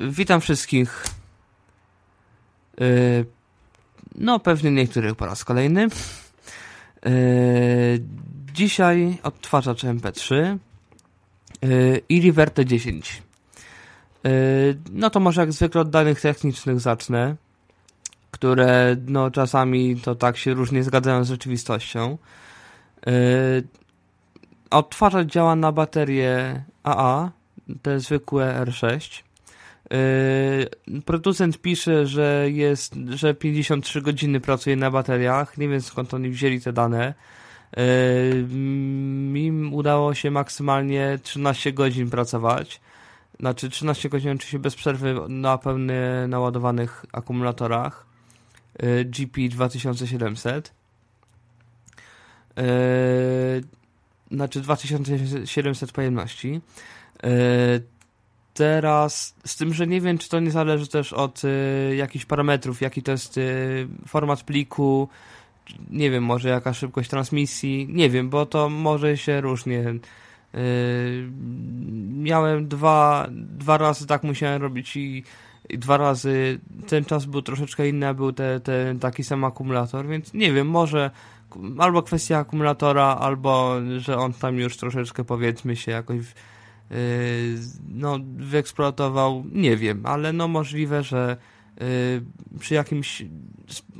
Witam wszystkich. Yy, no, pewnie niektórych po raz kolejny. Yy, dzisiaj odtwarzacz MP3 yy, i Riverte 10. Yy, no to może jak zwykle od danych technicznych zacznę, które no czasami to tak się różnie zgadzają z rzeczywistością. Odtwarzacz działa na baterię AA, te zwykłe R6. Yy, producent pisze, że jest, że 53 godziny pracuje na bateriach. Nie wiem skąd oni wzięli te dane. Yy, mi udało się maksymalnie 13 godzin pracować. Znaczy 13 godzin oczywiście bez przerwy na pełnie naładowanych akumulatorach yy, GP 2700. Znaczy 2700 pojemności. Teraz, z tym, że nie wiem, czy to nie zależy też od y, jakichś parametrów, jaki to jest y, format pliku, nie wiem, może jaka szybkość transmisji, nie wiem, bo to może się różnie. Y, miałem dwa, dwa razy tak musiałem robić i, i, dwa razy ten czas był troszeczkę inny, a był te, te, taki sam akumulator, więc nie wiem, może albo kwestia akumulatora, albo że on tam już troszeczkę powiedzmy się jakoś Yy, no, wyeksploatował, nie wiem, ale no możliwe, że yy, przy jakimś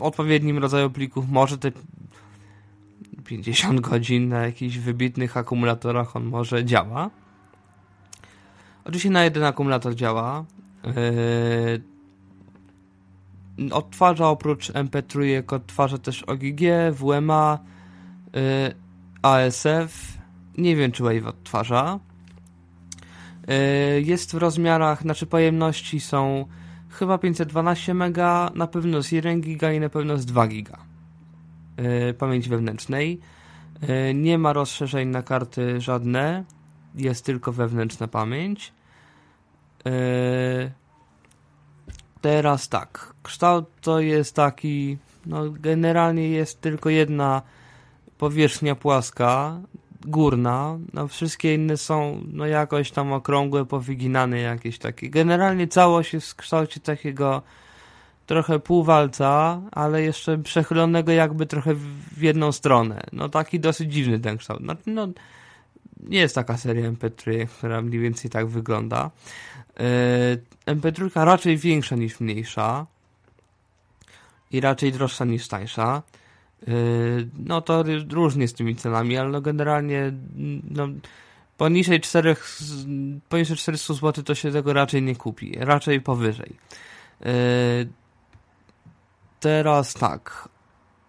odpowiednim rodzaju plików może te 50 godzin na jakichś wybitnych akumulatorach on może działa. Oczywiście na jeden akumulator działa. Yy, odtwarza oprócz MP3 odtwarza też OGG, WMA, ASF. Nie wiem, czy Wave odtwarza. E, jest w rozmiarach, znaczy pojemności są chyba 512 MB, na pewno z 1 GB i na pewno z 2 GB e, pamięci wewnętrznej. E, nie ma rozszerzeń na karty żadne, jest tylko wewnętrzna pamięć. Teraz tak, kształt to jest taki, no generalnie jest tylko jedna powierzchnia płaska, górna, no wszystkie inne są no jakoś tam okrągłe, powyginane jakieś takie. Generalnie całość jest w kształcie takiego trochę półwalca, ale jeszcze przechylonego jakby trochę w jedną stronę. No taki dosyć dziwny ten kształt. No, no nie jest taka seria MP3, która mniej więcej tak wygląda. Yy, MP3 raczej większa niż mniejsza i raczej droższa niż tańsza. Yy, no to różnie z tymi cenami, ale no generalnie no, poniżej 4, poniżej 400 zł to się tego raczej nie kupi, raczej powyżej. Yy, teraz tak.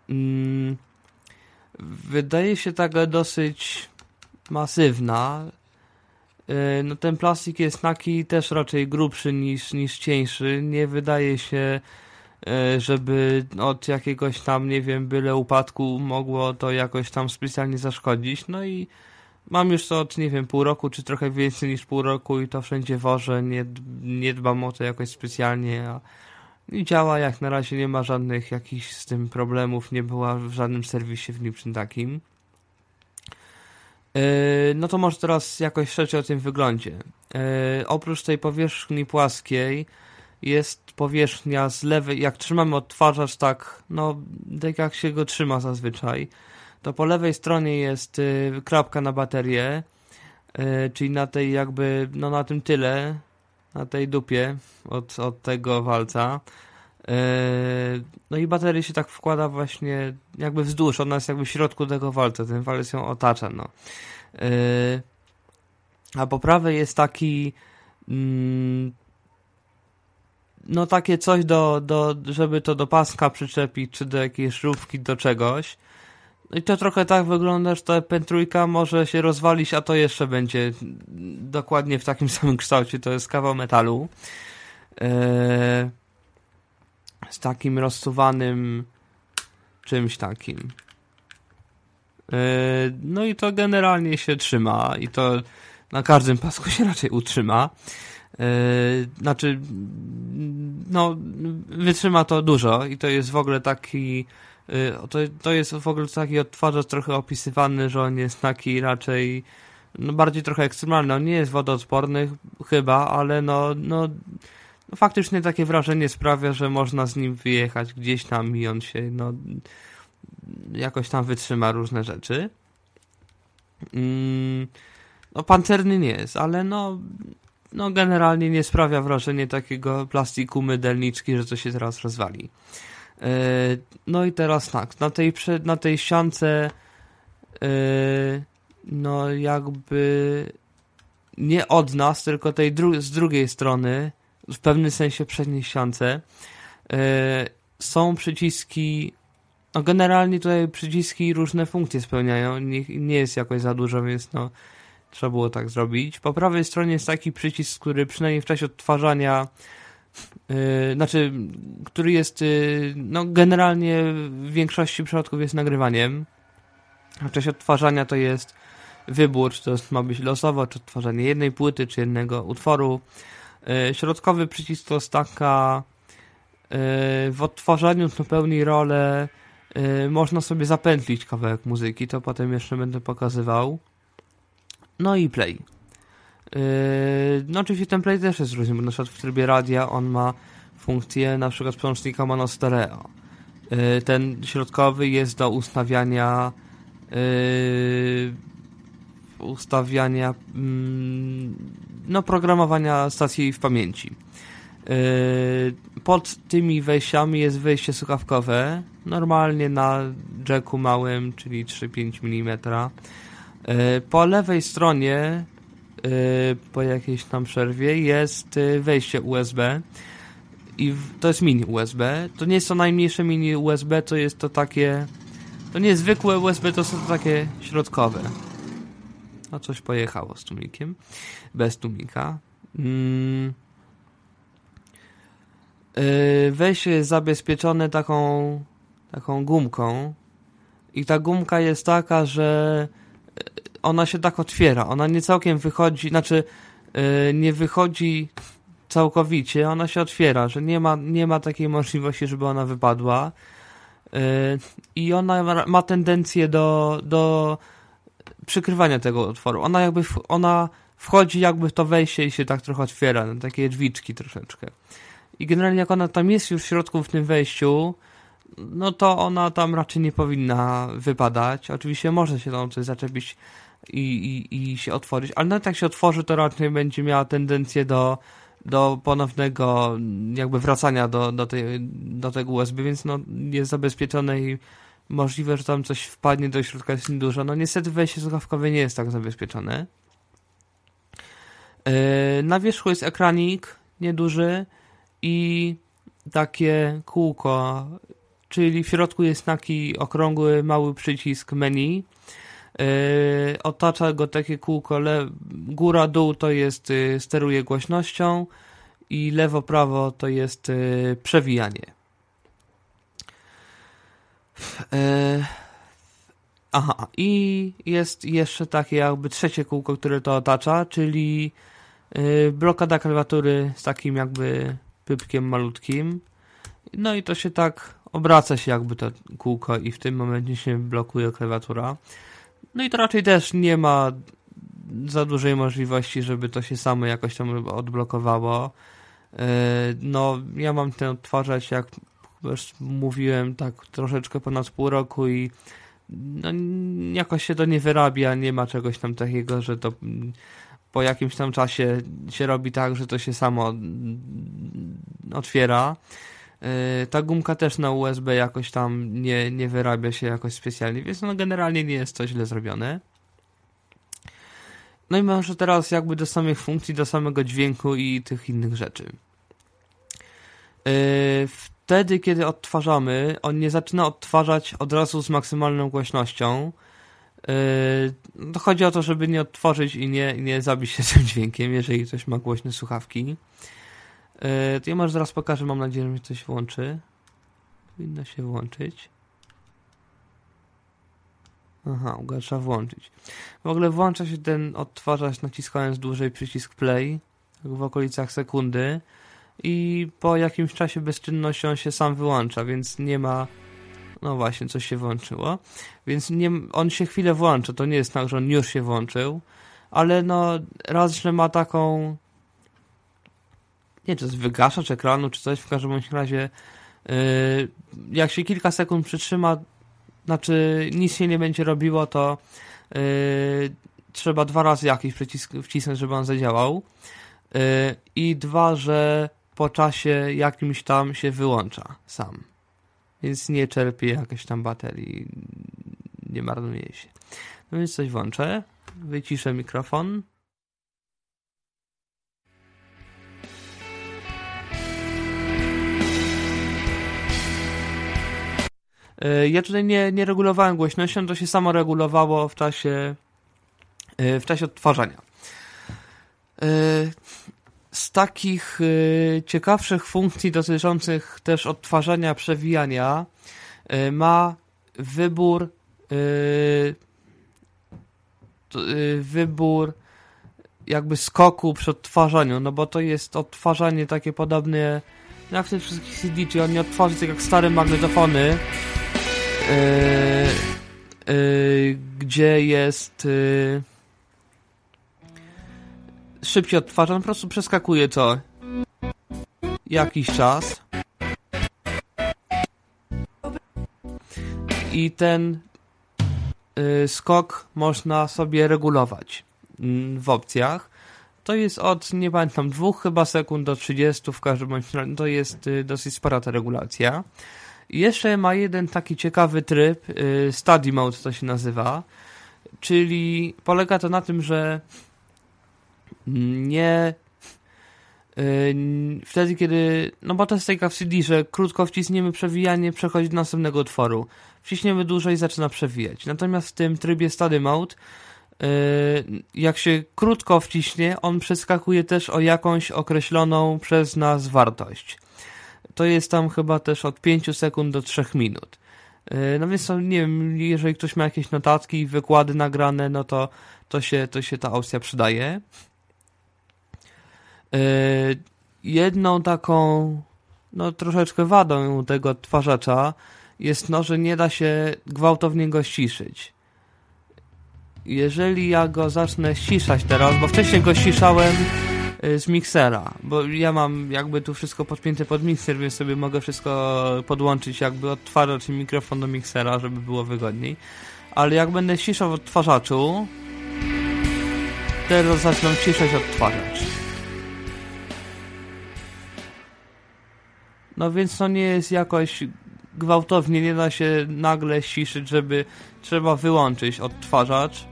Mm, wydaje się taka dosyć masywna. Yy, no ten plastik jest taki też raczej grubszy niż, niż cieńszy. Nie wydaje się żeby od jakiegoś tam, nie wiem, byle upadku mogło to jakoś tam specjalnie zaszkodzić. No i mam już to od, nie wiem, pół roku, czy trochę więcej niż pół roku i to wszędzie wożę, nie, nie dbam o to jakoś specjalnie, a i działa jak na razie, nie ma żadnych jakichś z tym problemów, nie była w żadnym serwisie w niczym takim. Yy, no to może teraz jakoś szerzej o tym wyglądzie. Yy, oprócz tej powierzchni płaskiej, jest powierzchnia z lewej, jak trzymamy odtwarzacz tak, no tak jak się go trzyma zazwyczaj, to po lewej stronie jest y, na baterię, y, czyli na tej jakby, no na tym tyle, na tej dupie od, od tego walca. Y, no i baterię się tak wkłada właśnie jakby wzdłuż, ona jest jakby w środku tego walca, ten walec ją otacza, no. Y, a po prawej jest taki mm, no takie coś do, do, żeby to do paska przyczepić, czy do jakiejś szrubki, do czegoś. No i to trochę tak wygląda, że ta pentrójka może się rozwalić, a to jeszcze będzie dokładnie w takim samym kształcie. To jest kawał metalu. Eee, z takim rozsuwanym czymś takim. Eee, no i to generalnie się trzyma i to na każdym pasku się raczej utrzyma. Yy, znaczy, no, wytrzyma to dużo i to jest w ogóle taki, yy, to, to jest w ogóle taki odtwarzacz trochę opisywany, że on jest taki raczej, no bardziej trochę ekstremalny. On nie jest wodoodporny chyba, ale no, no, no, faktycznie takie wrażenie sprawia, że można z nim wyjechać gdzieś tam i on się no, jakoś tam wytrzyma różne rzeczy. Mm, no pancerny nie jest, ale no, no generalnie nie sprawia wrażenia takiego plastiku mydelniczki, że to się teraz rozwali. E, no i teraz tak, na tej, na tej ściance e, no jakby nie od nas, tylko tej dru z drugiej strony, w pewnym sensie przedniej ściance, yy, są przyciski, no generalnie tutaj przyciski różne funkcje spełniają, nie, nie jest jakoś za dużo, więc no trzeba było tak zrobić. Po prawej stronie jest taki przycisk, który przynajmniej w czasie odtwarzania Yy, znaczy, który jest, yy, no generalnie w większości przypadków jest nagrywaniem. A w czasie odtwarzania to jest wybór, czy to ma być losowo, czy odtwarzanie jednej płyty, czy jednego utworu. Yy, środkowy przycisk to jest taka yy, w odtwarzaniu to pełni rolę yy, można sobie zapętlić kawałek muzyki, to potem jeszcze będę pokazywał. No i play. No oczywiście ten play też jest różny, bo na przykład w trybie radia on ma funkcję na przykład przełącznika mono stereo. Ten środkowy jest do ustawiania ustawiania mm, no, programowania stacji w pamięci. Yy, pod tymi wejściami jest wejście słuchawkowe, normalnie na jacku małym, czyli 3-5 mm. Yy, po lewej stronie, yy, po jakiejś tam przerwie, jest wejście USB i to jest mini USB. To nie jest to najmniejsze mini USB, to jest to takie to nie jest zwykłe USB, to są to takie środkowe. No coś pojechało z tłumikiem. Bez tłumika. Mm. Wejście jest zabezpieczone taką, taką gumką. I ta gumka jest taka, że ona się tak otwiera. Ona nie całkiem wychodzi, znaczy yy, nie wychodzi całkowicie, ona się otwiera, że nie ma, nie ma takiej możliwości, żeby ona wypadła. Yy, I ona ma, tendencję do, do przykrywania tego otworu. Ona jakby, ona wchodzi jakby w to wejście i się tak trochę otwiera, na takie drzwiczki troszeczkę. I generalnie jak ona tam jest już w środku w tym wejściu, no to ona tam raczej nie powinna wypadać. Oczywiście może się tam coś zaczepić i, i, i się otworzyć, ale nawet jak się otworzy, to raczej będzie miała tendencję do, do ponownego jakby wracania do, do, tej, do tego USB, więc no jest zabezpieczone i możliwe, że tam coś wpadnie do środka, jest niedużo. No niestety wejście słuchawkowe nie jest tak zabezpieczone. Yy, na wierzchu jest ekranik nieduży i takie kółko, czyli w środku jest taki okrągły, mały przycisk menu. Yy, otacza go takie kółko, góra, dół to jest yy, steruje głośnością i lewo, prawo to jest przewijanie. E, aha, i jest jeszcze takie jakby trzecie kółko, które to otacza, czyli e, blokada klawiatury z takim jakby pypkiem malutkim. No i to się tak obraca się jakby to kółko i w tym momencie się blokuje klawiatura. No i to raczej też nie ma za dużej możliwości, żeby to się samo jakoś tam odblokowało. E, no, ja mam ten odtwarzać jak już mówiłem tak troszeczkę ponad pół roku i no, jakoś się to nie wyrabia, nie ma czegoś tam takiego, że to po jakimś tam czasie się robi tak, że to się samo otwiera. Y, ta gumka też na USB jakoś tam nie, nie wyrabia się jakoś specjalnie, więc no generalnie nie jest to źle zrobione. No i może teraz jakby do samych funkcji, do samego dźwięku i tych innych rzeczy. W wtedy, kiedy odtwarzamy, on nie zaczyna odtwarzać od razu z maksymalną głośnością. Yy, chodzi o to, żeby nie odtworzyć i nie, nie zabić się tym dźwiękiem, jeżeli ktoś ma głośne słuchawki. Yy, ja może zaraz pokażę, mam nadzieję, że mi coś włączy. Powinno się włączyć. Aha, trzeba włączyć. W ogóle włącza się ten odtwarzacz naciskając dłużej przycisk play, w okolicach sekundy i po jakimś czasie bezczynności on się sam wyłącza, więc nie ma no właśnie, coś się włączyło. Więc nie, on się chwilę włącza, to nie jest tak, że on już się włączył, ale no raz, że ma taką nie czy to jest wygaszacz ekranu, czy coś, w każdym razie yy, jak się kilka sekund przytrzyma, znaczy nic się nie będzie robiło, to yy, trzeba dwa razy jakiś przycisk wcisnąć, żeby on zadziałał. Yy, I dwa, że po czasie jakimś tam się wyłącza sam. Więc nie czerpie jakiejś tam baterii, nie marnuje się. No więc coś włączę, wyciszę mikrofon. Ja tutaj nie, nie regulowałem głośnością, to się samo regulowało w czasie, e, w czasie odtwarzania. E, z takich ciekawszych funkcji dotyczących też odtwarzania, przewijania ma wybór wybór jakby skoku przy odtwarzaniu, no bo to jest odtwarzanie takie podobne jak w tych wszystkich CD, czyli on nie odtwarzy tak jak stare magnetofony, yy, yy, gdzie jest yy, on po prostu przeskakuje co jakiś czas. I ten yy, skok można sobie regulować mm, w opcjach. To jest od, nie pamiętam, dwóch chyba sekund do 30 w każdym bądź to jest y, dosyć spora ta regulacja. Jeszcze ma jeden taki ciekawy tryb, y, study mode to się nazywa, czyli polega to na tym, że nie y, wtedy, kiedy, no bo to jest taka w CD, że krótko wcisniemy przewijanie, przechodzi do następnego utworu. Wciśniemy dłużej, zaczyna przewijać. Natomiast w tym trybie study mode Y, jak się krótko wciśnie, on przeskakuje też o jakąś określoną przez nas wartość. To jest tam chyba też od 5 sekund do 3 minut. Y, no więc, nie wiem, jeżeli ktoś ma jakieś notatki i wykłady nagrane, no to, to, się, to się ta opcja przydaje. Y, jedną taką, no troszeczkę wadą tego odtwarzacza jest no, że nie da się gwałtownie go ściszyć jeżeli ja go zacznę ściszać teraz, bo wcześniej go ściszałem z miksera, bo ja mam jakby tu wszystko podpięte pod mikser, więc sobie mogę wszystko podłączyć jakby odtwarzacz i mikrofon do miksera, żeby było wygodniej. Ale jak będę ściszał w odtwarzaczu, teraz zacznę ściszać odtwarzacz. No więc to nie jest jakoś gwałtownie, nie da się nagle ściszyć, żeby trzeba wyłączyć odtwarzacz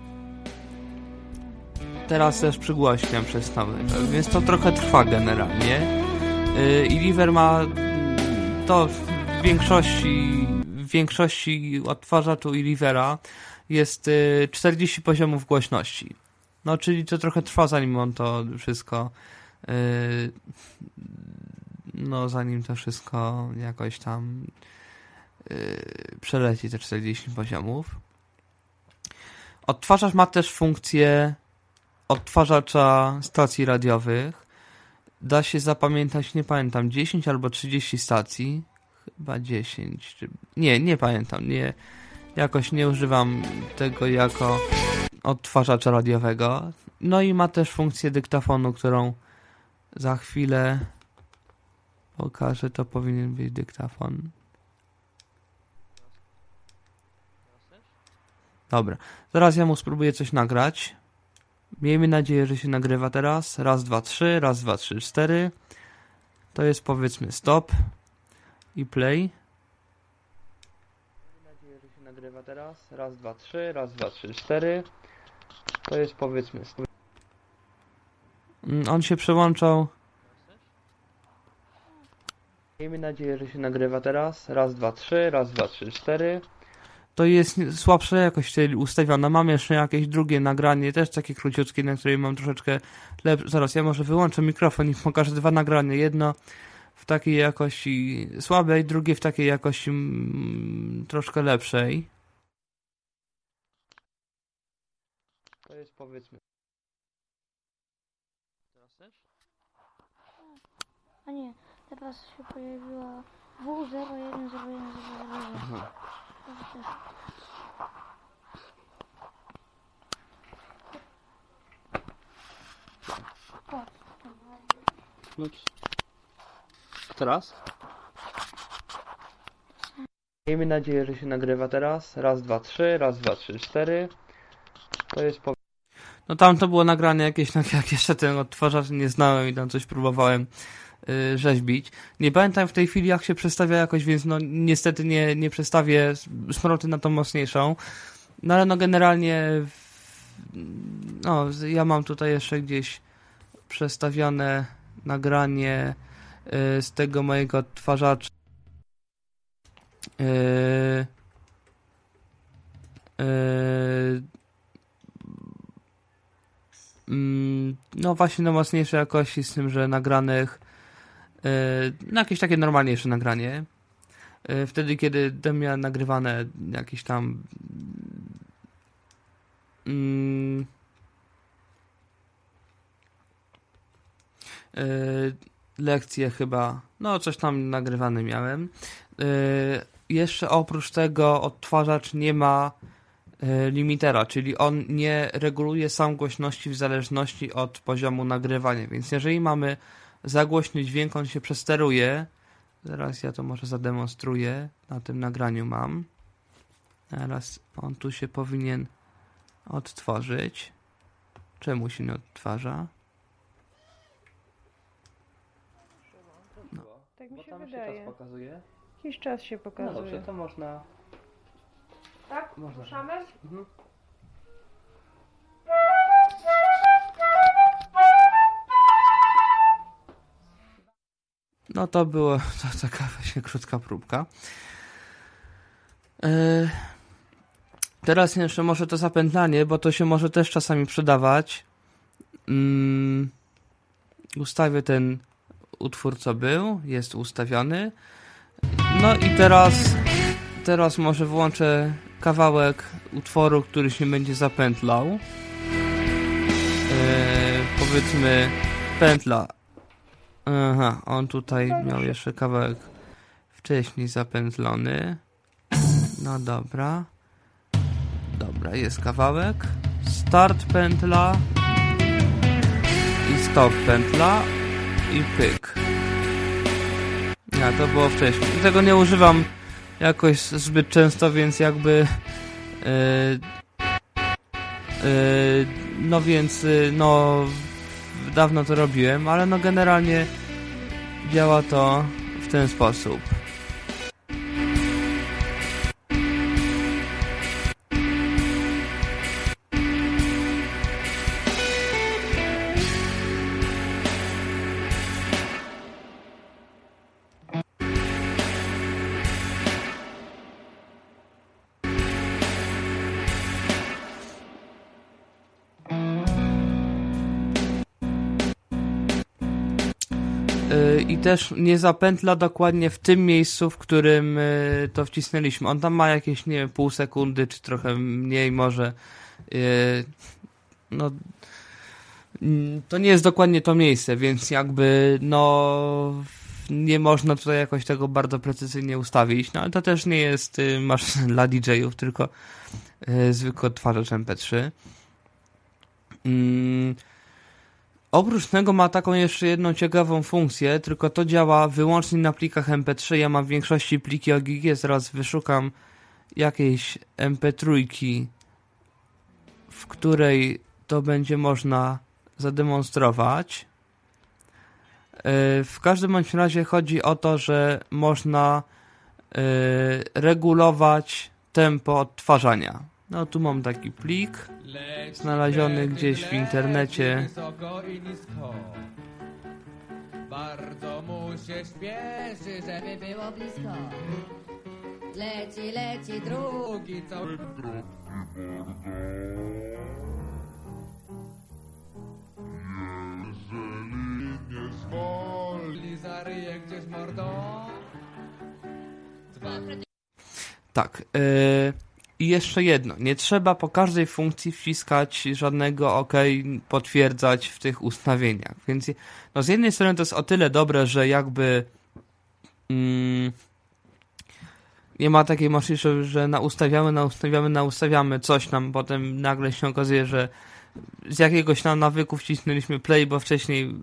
teraz też przygłaśniam przez cały więc to trochę trwa generalnie. Y, I Liver ma mm, to w większości w większości odtwarzaczu i Livera jest 40 y, poziomów głośności. No, czyli to trochę trwa, zanim on to wszystko y, no, zanim to wszystko jakoś tam przeleci te 40 poziomów. Odtwarzacz ma też funkcję odtwarzacza stacji radiowych da się zapamiętać, nie pamiętam, 10 albo 30 stacji. Chyba 10. Czy... Nie, nie pamiętam. Nie, jakoś nie używam tego jako odtwarzacza radiowego. No i ma też funkcję dyktafonu, którą za chwilę pokażę. To powinien być dyktafon. Dobra, zaraz ja mu spróbuję coś nagrać. Miejmy nadzieję, że się nagrywa teraz. Raz, dwa, trzy, raz, dwa, trzy, cztery. To jest powiedzmy stop i play. Miejmy nadzieję, że się nagrywa teraz. Raz, dwa, trzy, raz, dwa, trzy, cztery. To jest powiedzmy stop. Mm, on się przełączał. Miejmy nadzieję, że się nagrywa teraz. Raz, dwa, trzy, raz, dwa, trzy, cztery to jest słabsza jakość ustawiona. Mam jeszcze jakieś drugie nagranie, też takie króciutkie, na której mam troszeczkę lepsze. Zaraz, ja może wyłączę mikrofon i pokażę dwa nagrania. Jedno w takiej jakości słabej, drugie w takiej jakości mm, troszkę lepszej. To jest powiedzmy. Teraz też? A nie, teraz się pojawiła W010100. Ups. Jeszcze raz. Miejmy nadzieję, że się nagrywa teraz. Raz, dwa, trzy, raz, dwa, trzy, cztery. To jest po... No tam to było nagranie jakieś, no, jak jeszcze ten odtwarzacz nie znałem i tam coś próbowałem rzeźbić. Nie pamiętam w tej chwili jak się przestawia jakoś, więc no niestety nie, nie przestawię smroty na tą mocniejszą. No ale no generalnie no ja mam tutaj jeszcze gdzieś przestawione nagranie yy, z tego mojego odtwarzacza yy, mm, no właśnie na mocniejszej jakości z tym, że nagranych yy, no jakieś takie normalniejsze nagranie. Wtedy kiedy miałem nagrywane jakieś tam mm, lekcje chyba, no coś tam nagrywane miałem. Jeszcze oprócz tego odtwarzacz nie ma limitera, czyli on nie reguluje sam głośności w zależności od poziomu nagrywania, więc jeżeli mamy za głośny dźwięk, on się przesteruje. Zaraz ja to może zademonstruję. Na tym nagraniu mam. Teraz on tu się powinien odtworzyć. Czemu się nie odtwarza? Tak mi się wydaje. pokazuje. Jakiś czas się No pokazuje. dobrze, to można. Tak? Można. Ruszamy? Mhm. No to było to taka właśnie krótka próbka. Yy, teraz jeszcze może to zapętlanie, bo to się może też czasami przydawać. Yy, ustawię ten utwór, co był, jest ustawiony. No i teraz, teraz może włączę kawałek utworu, który się będzie zapętlał. Yy, powiedzmy pętla. Aha, on tutaj miał jeszcze kawałek wcześniej zapętlony. No dobra. Dobra, jest kawałek. Start pętla i stop pętla i pyk. Ja, to było wcześniej. Tego nie używam jakoś zbyt często, więc jakby yy, yy, no więc yy, no dawno to robiłem, ale no generalnie działa to w ten sposób. Też nie zapętla dokładnie w tym miejscu, w którym y, to wcisnęliśmy. On tam ma jakieś, nie wiem, pół sekundy, czy trochę mniej może. Y, no, to nie jest dokładnie to miejsce, więc jakby, no, nie można tutaj jakoś tego bardzo precyzyjnie ustawić. No, ale to też nie jest y, masz dla DJ-ów, tylko zwykły odtwarzacz MP3. Mm, Oprócz tego ma taką jeszcze jedną ciekawą funkcję, tylko to działa wyłącznie na plikach MP3. Ja mam w większości pliki OGG, zaraz wyszukam jakiejś MP3, w której to będzie można zademonstrować. E, w każdym bądź razie chodzi o to, że można e, regulować tempo odtwarzania. No tu mam taki plik znaleziony gdzieś w internecie. Bardzo mu się śpieszy, żeby było blisko. Leci, leci drugi, cały Jeżeli nie zwoli, zaryje gdzieś mordą. Dwa. Tak. Yy, I jeszcze jedno. Nie trzeba po każdej funkcji wciskać żadnego OK, potwierdzać w tych ustawieniach. Więc no z jednej strony to jest o tyle dobre, że jakby mm, nie ma takiej możliwości, że na ustawiamy, na ustawiamy, na ustawiamy coś tam, potem nagle się okazuje, że z jakiegoś tam nawyku wcisnęliśmy play, bo wcześniej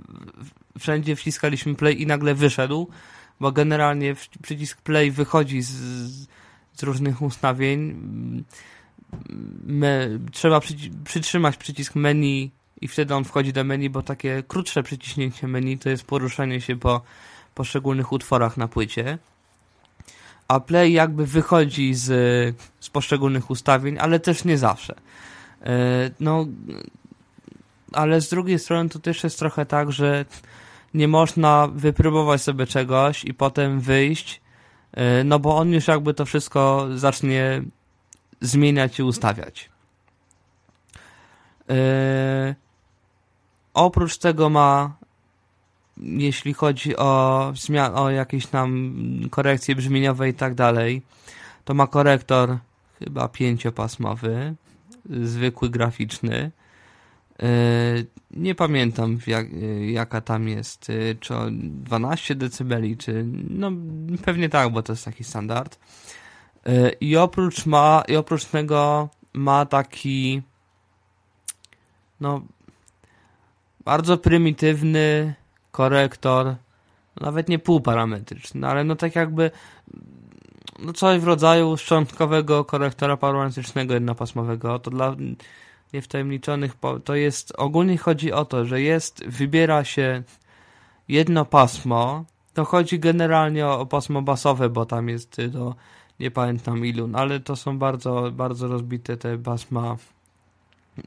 wszędzie wciskaliśmy play i nagle wyszedł, bo generalnie przycisk play wychodzi z, z różnych ustawień. Me, trzeba przyci- przytrzymać przycisk menu i wtedy on wchodzi do menu, bo takie krótsze przyciśnięcie menu to jest poruszanie się po poszczególnych utworach na płycie. A play jakby wychodzi z, z poszczególnych ustawień, ale też nie zawsze. E, No, ale z drugiej strony to też jest trochę tak, że nie można wypróbować sobie czegoś i potem wyjść, no bo on już jakby to wszystko zacznie zmieniać i ustawiać. E, Oprócz tego ma, jeśli chodzi o, o jakieś tam korekcje brzmieniowe i tak dalej, to ma korektor chyba pięciopasmowy, zwykły graficzny. Yy, Nie pamiętam jak, yy, jaka tam jest, yy, czy o 12 dB, czy no pewnie tak, bo to jest taki standard. I oprócz ma, i oprócz tego ma taki no bardzo prymitywny korektor, nawet nie półparametryczny, ale no tak jakby no coś w rodzaju szczątkowego korektora parametrycznego jednopasmowego, to dla niewtajemniczonych to jest, ogólnie chodzi o to, że jest, wybiera się jedno pasmo, to chodzi generalnie o, o pasmo basowe, bo tam jest y, do, nie pamiętam ilu, no ale to są bardzo, bardzo rozbite te pasma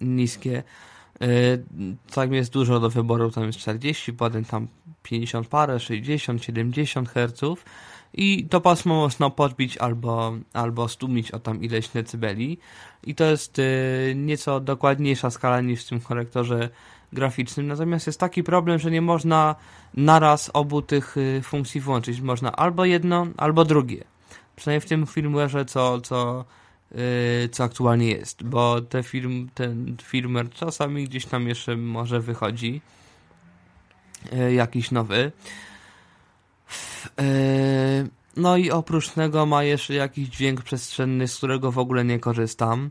niskie. Y, Tam jest dużo do wyboru, tam jest 40, potem tam 50 parę, 60, 70 Hz i to pasmo można podbić albo, albo stłumić o tam ileś decybeli i to jest y, nieco dokładniejsza skala niż w tym korektorze graficznym, natomiast jest taki problem, że nie można naraz obu tych y, funkcji włączyć, można albo jedno, albo drugie. Przynajmniej w tym firmware'ze, co, co, y, co aktualnie jest, bo te firm, ten firmware czasami gdzieś tam jeszcze może wychodzi y, jakiś nowy. Y, No i oprócz tego ma jeszcze jakiś dźwięk przestrzenny, z którego w ogóle nie korzystam.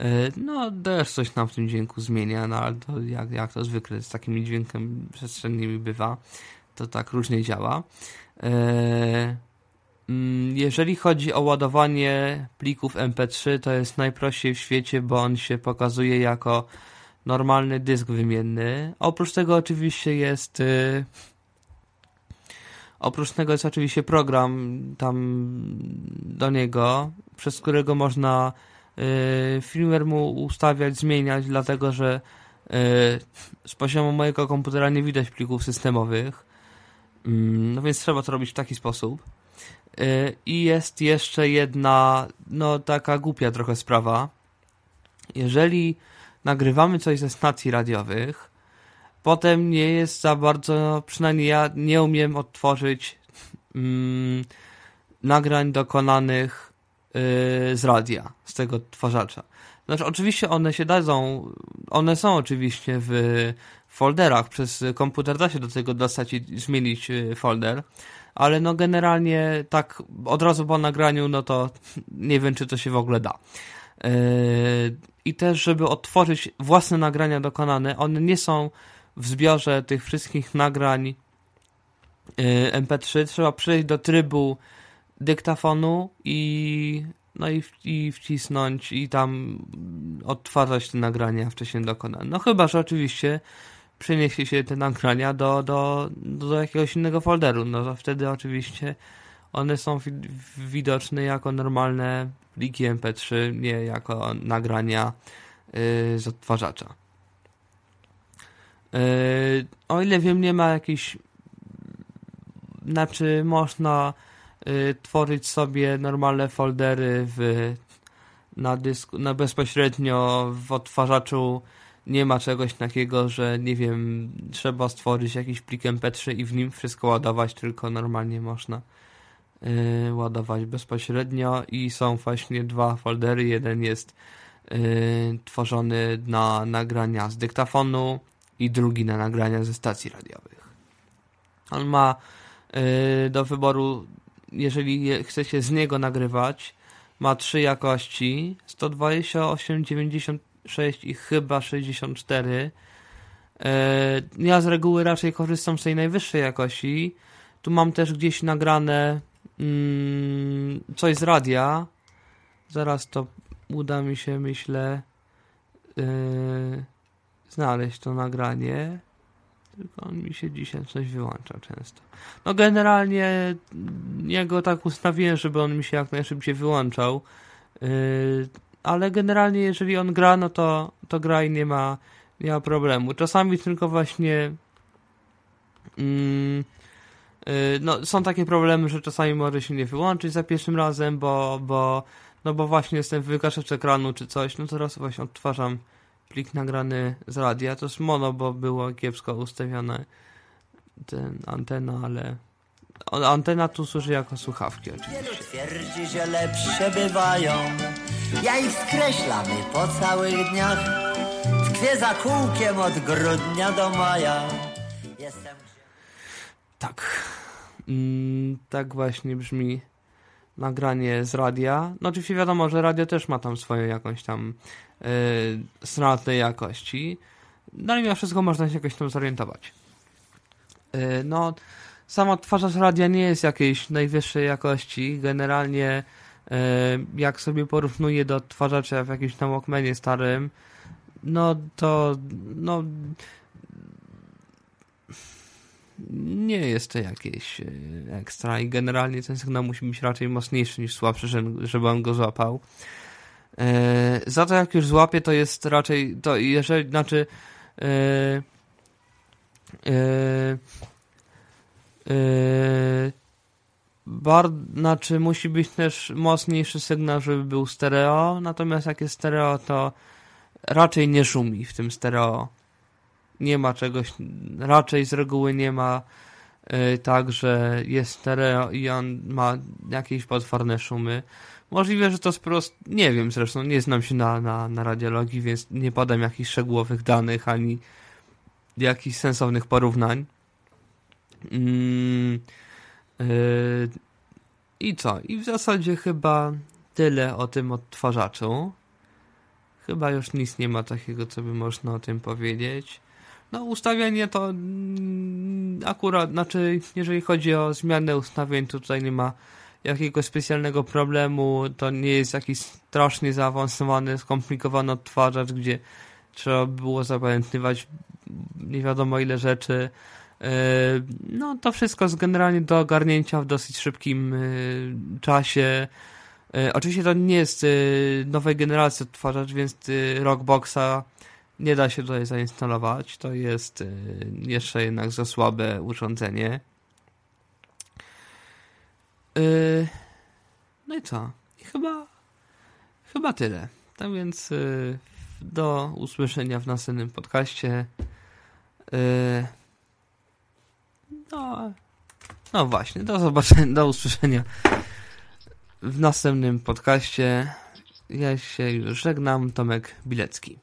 Y, No, też coś tam w tym dźwięku zmienia, no ale to jak, jak to zwykle z takimi dźwiękami przestrzennymi bywa, to tak różnie działa. Y, mm, Jeżeli chodzi o ładowanie plików MP3, to jest najprościej w świecie, bo on się pokazuje jako normalny dysk wymienny. Oprócz tego oczywiście jest y, oprócz tego jest oczywiście program tam do niego, przez którego można y, firmware mu ustawiać, zmieniać, dlatego że y, z poziomu mojego komputera nie widać plików systemowych. Mm, No więc trzeba to robić w taki sposób. Y, I jest jeszcze jedna, no taka głupia trochę sprawa. Jeżeli nagrywamy coś ze stacji radiowych, potem nie jest za bardzo, przynajmniej ja nie umiem odtworzyć mm, nagrań dokonanych y, z radia, z tego odtwarzacza. Znaczy, oczywiście one się dadzą, one są oczywiście w folderach, przez komputer da się do tego dostać i zmienić y, folder, ale no generalnie tak od razu po nagraniu, no to nie wiem, czy to się w ogóle da. Yy, I też, żeby odtworzyć własne nagrania dokonane, one nie są w zbiorze tych wszystkich nagrań yy, MP3. Trzeba przejść do trybu dyktafonu i no i, i wcisnąć i tam odtwarzać te nagrania wcześniej dokonane. No chyba, że oczywiście przeniesie się te nagrania do, do, do jakiegoś innego folderu, no to wtedy oczywiście one są wi- widoczne jako normalne pliki MP3, nie jako nagrania yy, z odtwarzacza. Yy, o ile wiem, nie ma jakichś znaczy można y, tworzyć sobie normalne foldery w, na dysku, na bezpośrednio w odtwarzaczu nie ma czegoś takiego, że nie wiem, trzeba stworzyć jakiś plik MP3 i w nim wszystko ładować, tylko normalnie można y, ładować bezpośrednio i są właśnie dwa foldery. Jeden jest y, tworzony na nagrania z dyktafonu i drugi na nagrania ze stacji radiowych. On ma y, do wyboru, jeżeli je, chcecie z niego nagrywać, ma trzy jakości 128, 96 i chyba 64. Y, Ja z reguły raczej korzystam z tej najwyższej jakości, Tu mam też gdzieś nagrane mm, coś z radia. Zaraz to uda mi się, myślę, yy, znaleźć to nagranie. Tylko on mi się dzisiaj coś wyłącza często. No generalnie ja go tak ustawiłem, żeby on mi się jak najszybciej wyłączał. Yy, ale generalnie jeżeli on gra, no to, to gra i nie ma, nie ma problemu. Czasami tylko właśnie mm, yy, no, są takie problemy, że czasami może się nie wyłączyć za pierwszym razem, bo, bo no bo właśnie jestem wygaszacz ekranu czy coś, no teraz właśnie odtwarzam plik nagrany z radia, to jest mono, bo było kiepsko ustawione ten antena, ale antena tu służy jako słuchawki oczywiście. Wielu twierdzi, że lepsze bywają. Ja ich skreślam i po całych dniach tkwię za kółkiem od grudnia do maja. Jestem Tak. Mm, tak właśnie brzmi nagranie z radia. No oczywiście wiadomo, że radio też ma tam swoją jakąś tam stronę tej jakości. No ale mimo wszystko można się jakoś tam zorientować. Yy, no, sam odtwarzacz radia nie jest jakiejś najwyższej jakości. Generalnie yy, jak sobie porównuję do odtwarzacza w jakimś tam Walkmanie starym, no to no nie jest to jakieś ekstra i generalnie ten sygnał musi być raczej mocniejszy niż słabszy, on go złapał. E, za to jak już złapie, to jest raczej, to jeżeli, znaczy e, e, e, bar, znaczy musi być też mocniejszy sygnał, żeby był stereo, natomiast jak jest stereo, to raczej nie szumi w tym stereo nie ma czegoś, raczej z reguły nie ma tak, że jest stereo i on ma jakieś potworne szumy. Możliwe, że to sprost, nie wiem zresztą, nie znam się na, na, na radiologii, więc nie podam jakichś szczegółowych danych, ani jakichś sensownych porównań. Mm, y, I co? I w zasadzie chyba tyle o tym odtwarzaczu. Chyba już nic nie ma takiego, co by można o tym powiedzieć. No, ustawienie to mm, akurat, znaczy, jeżeli chodzi o zmianę ustawień, to tutaj nie ma jakiegoś specjalnego problemu. To nie jest jakiś strasznie zaawansowany, skomplikowany odtwarzacz, gdzie trzeba było zapamiętywać nie wiadomo ile rzeczy. Yy, no, to wszystko jest generalnie do ogarnięcia w dosyć szybkim yy, czasie. Yy, oczywiście to nie jest nowej generacji odtwarzacz, więc Rockboxa nie da się tutaj zainstalować. To jest jeszcze jednak za słabe urządzenie. Y, no i co? I chyba chyba tyle. Tak więc y, do usłyszenia w następnym podcaście. No, no właśnie, do zobaczenia, do usłyszenia w następnym podcaście. Ja się już żegnam, Tomek Bilecki.